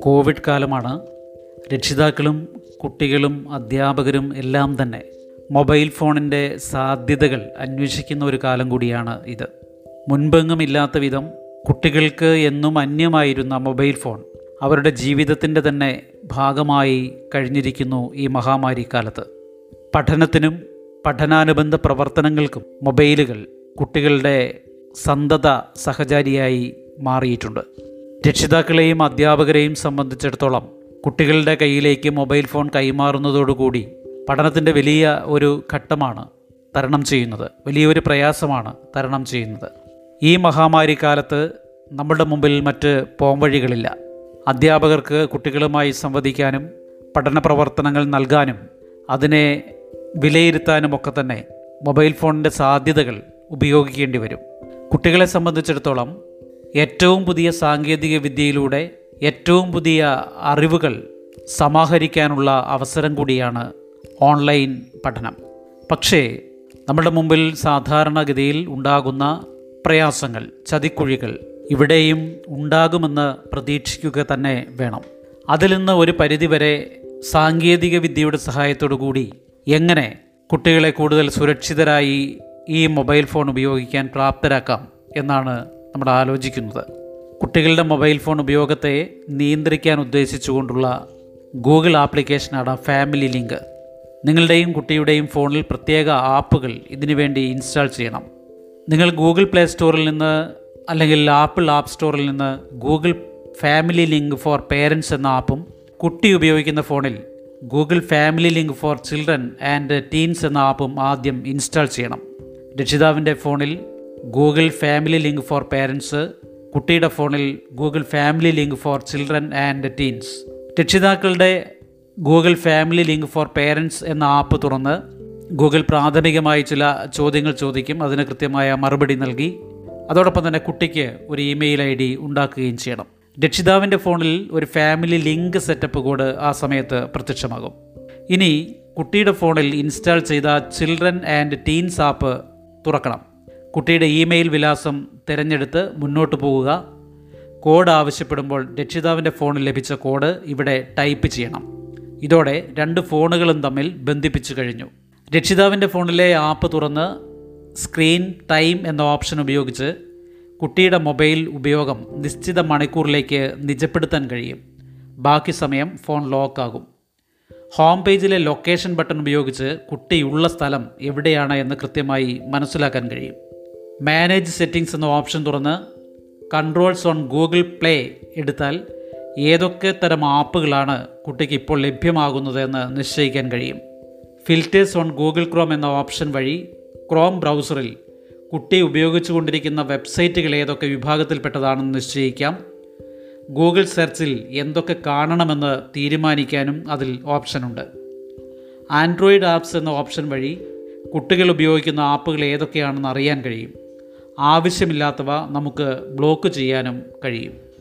Covid കാലമാണ് രക്ഷിതാക്കളും കുട്ടികളും അധ്യാപകരും എല്ലാം തന്നെ മൊബൈൽ ഫോണിന്റെ സാധ്യതകൾ അന്വേഷിക്കുന്ന ഒരു കാലം കൂടിയാണ് ഇത്. മുൻപെങ്ങുമില്ലാത്ത വിധം കുട്ടികൾക്ക് എന്നും അന്യമായിരുന്ന മൊബൈൽ ഫോൺ അവരുടെ ജീവിതത്തിന്റെ തന്നെ ഭാഗമായി കഴിഞ്ഞിരിക്കുന്നു ഈ മഹാമാരി കാലത്ത്. പഠനത്തിനും പഠനാനുബന്ധ പ്രവർത്തനങ്ങൾക്കും മൊബൈലുകൾ കുട്ടികളുടെ സന്തത സഹചാരിയായി മാറിയിട്ടുണ്ട്. രക്ഷിതാക്കളെയും അധ്യാപകരെയും സംബന്ധിച്ചിടത്തോളം കുട്ടികളുടെ കയ്യിലേക്ക് മൊബൈൽ ഫോൺ കൈമാറുന്നതോടുകൂടി പഠനത്തിന്റെ വലിയ ഒരു ഘട്ടമാണ് തരണം ചെയ്യുന്നത്. വലിയൊരു പ്രയാസമാണ് തരണം ചെയ്യുന്നത്. ഈ മഹാമാരി കാലത്ത് നമ്മുടെ മുമ്പിൽ മറ്റ് പോംവഴികളില്ല. അധ്യാപകർക്ക് കുട്ടികളുമായി സംവദിക്കാനും പഠന പ്രവർത്തനങ്ങൾ നൽകാനും അതിനെ വിലയിരുത്താനുമൊക്കെ തന്നെ മൊബൈൽ ഫോണിന്റെ സാധ്യതകൾ ഉപയോഗിക്കേണ്ടി വരും. കുട്ടികളെ സംബന്ധിച്ചിടത്തോളം ഏറ്റവും പുതിയ സാങ്കേതിക വിദ്യയിലൂടെ ഏറ്റവും പുതിയ അറിവുകൾ സമാഹരിക്കാനുള്ള അവസരം കൂടിയാണ് ഓൺലൈൻ പഠനം. പക്ഷേ നമ്മുടെ മുമ്പിൽ സാധാരണഗതിയിൽ ഉണ്ടാകുന്ന പ്രയാസങ്ങൾ ചതിക്കുഴികൾ ഇവിടെയും ഉണ്ടാകുമെന്ന് പ്രതീക്ഷിക്കുക തന്നെ വേണം. അതിൽ നിന്ന് ഒരു പരിധിവരെ സാങ്കേതിക വിദ്യയുടെ സഹായത്തോടു കൂടി എങ്ങനെ കുട്ടികളെ കൂടുതൽ സുരക്ഷിതരായി ഈ മൊബൈൽ ഫോൺ ഉപയോഗിക്കാൻ പ്രാപ്തരാക്കാം എന്നാണ് നമ്മൾ ആലോചിക്കുന്നത്. കുട്ടികളുടെ മൊബൈൽ ഫോൺ ഉപയോഗത്തെ നിയന്ത്രിക്കാൻ ഉദ്ദേശിച്ചുകൊണ്ടുള്ള ഗൂഗിൾ ആപ്ലിക്കേഷനാണ് ഫാമിലി ലിങ്ക്. നിങ്ങളുടെയും കുട്ടിയുടെയും ഫോണിൽ പ്രത്യേക ആപ്പുകൾ ഇതിനു വേണ്ടി ഇൻസ്റ്റാൾ ചെയ്യണം. നിങ്ങൾ ഗൂഗിൾ പ്ലേ സ്റ്റോറിൽ നിന്ന് അല്ലെങ്കിൽ ആപ്പിൾ ആപ്പ് സ്റ്റോറിൽ നിന്ന് Google family link for parents എന്ന ആപ്പും കുട്ടി ഉപയോഗിക്കുന്ന ഫോണിൽ Google family link for children and teens എന്ന ആപ്പും ആദ്യം ഇൻസ്റ്റാൾ ചെയ്യണം. രക്ഷിതാവിന്റെ ഫോണിൽ Google family link for parents കുട്ടിയുടെ ഫോണിൽ Google family link for children and teens. രക്ഷിതാക്കളുടെ Google family link for parents എന്ന ആപ്പ് തുറന്ന് ഗൂഗിൾ പ്രാഥമികമായി ചില ചോദ്യങ്ങൾ ചോദിക്കും. അതിന് കൃത്യമായ മറുപടി നൽകി. അതോടൊപ്പം തന്നെ കുട്ടിക്ക് ഒരു ഇമെയിൽ ഐ ഡി ഉണ്ടാക്കുകയും ചെയ്യണം. രക്ഷിതാവിന്റെ ഫോണിൽ ഒരു ഫാമിലി ലിങ്ക് സെറ്റപ്പ് കോഡ് ആ സമയത്ത് പ്രത്യക്ഷമാകും. ഇനി കുട്ടിയുടെ ഫോണിൽ ഇൻസ്റ്റാൾ ചെയ്ത ചിൽഡ്രൻ ആൻഡ് ടീൻസ് ആപ്പ് തുറക്കണം. കുട്ടിയുടെ ഇമെയിൽ വിലാസം തിരഞ്ഞെടുത്ത് മുന്നോട്ട് പോവുക കോഡ് ആവശ്യപ്പെടുമ്പോൾ രക്ഷിതാവിന്റെ ഫോണിൽ ലഭിച്ച കോഡ് ഇവിടെ ടൈപ്പ് ചെയ്യണം. ഇതോടെ രണ്ട് ഫോണുകളും തമ്മിൽ ബന്ധിപ്പിച്ചു കഴിഞ്ഞു. രക്ഷിതാവിന്റെ ഫോണിലെ ആപ്പ് തുറന്ന് സ്ക്രീൻ ടൈം എന്ന ഓപ്ഷൻ ഉപയോഗിച്ച് കുട്ടിയുടെ മൊബൈൽ ഉപയോഗം നിശ്ചിത മണിക്കൂറിലേക്ക് നിജപ്പെടുത്താൻ കഴിയും. ബാക്കി സമയം ഫോൺ ലോക്കാകും. ഹോം പേജിലെ ലൊക്കേഷൻ ബട്ടൺ ഉപയോഗിച്ച് കുട്ടിയുള്ള സ്ഥലം എവിടെയാണ് എന്ന് കൃത്യമായി മനസ്സിലാക്കാൻ കഴിയും. മാനേജ് സെറ്റിംഗ്സ് എന്ന ഓപ്ഷൻ തുറന്ന് കൺട്രോൾസ് ഓൺ ഗൂഗിൾ പ്ലേ എടുത്താൽ ഏതൊക്കെ തരം ആപ്പുകളാണ് കുട്ടിക്ക് ഇപ്പോൾ ലഭ്യമാകുന്നതെന്ന് നിശ്ചയിക്കാൻ കഴിയും. ഫിൽറ്റേഴ്സ് ഓൺ ഗൂഗിൾ ക്രോം എന്ന ഓപ്ഷൻ വഴി ക്രോം ബ്രൗസറിൽ കുട്ടി ഉപയോഗിച്ചുകൊണ്ടിരിക്കുന്ന വെബ്സൈറ്റുകൾ ഏതൊക്കെ വിഭാഗത്തിൽപ്പെട്ടതാണെന്ന് നിശ്ചയിക്കാം. ഗൂഗിൾ സെർച്ചിൽ എന്തൊക്കെ കാണണമെന്ന് തീരുമാനിക്കാനും അതിൽ ഓപ്ഷനുണ്ട്. ആൻഡ്രോയിഡ് ആപ്സ് എന്ന ഓപ്ഷൻ വഴി കുട്ടികൾ ഉപയോഗിക്കുന്ന ആപ്പുകൾ ഏതൊക്കെയാണെന്ന് അറിയാൻ കഴിയും. ആവശ്യമില്ലാത്തവ നമുക്ക് ബ്ലോക്ക് ചെയ്യാനും കഴിയും.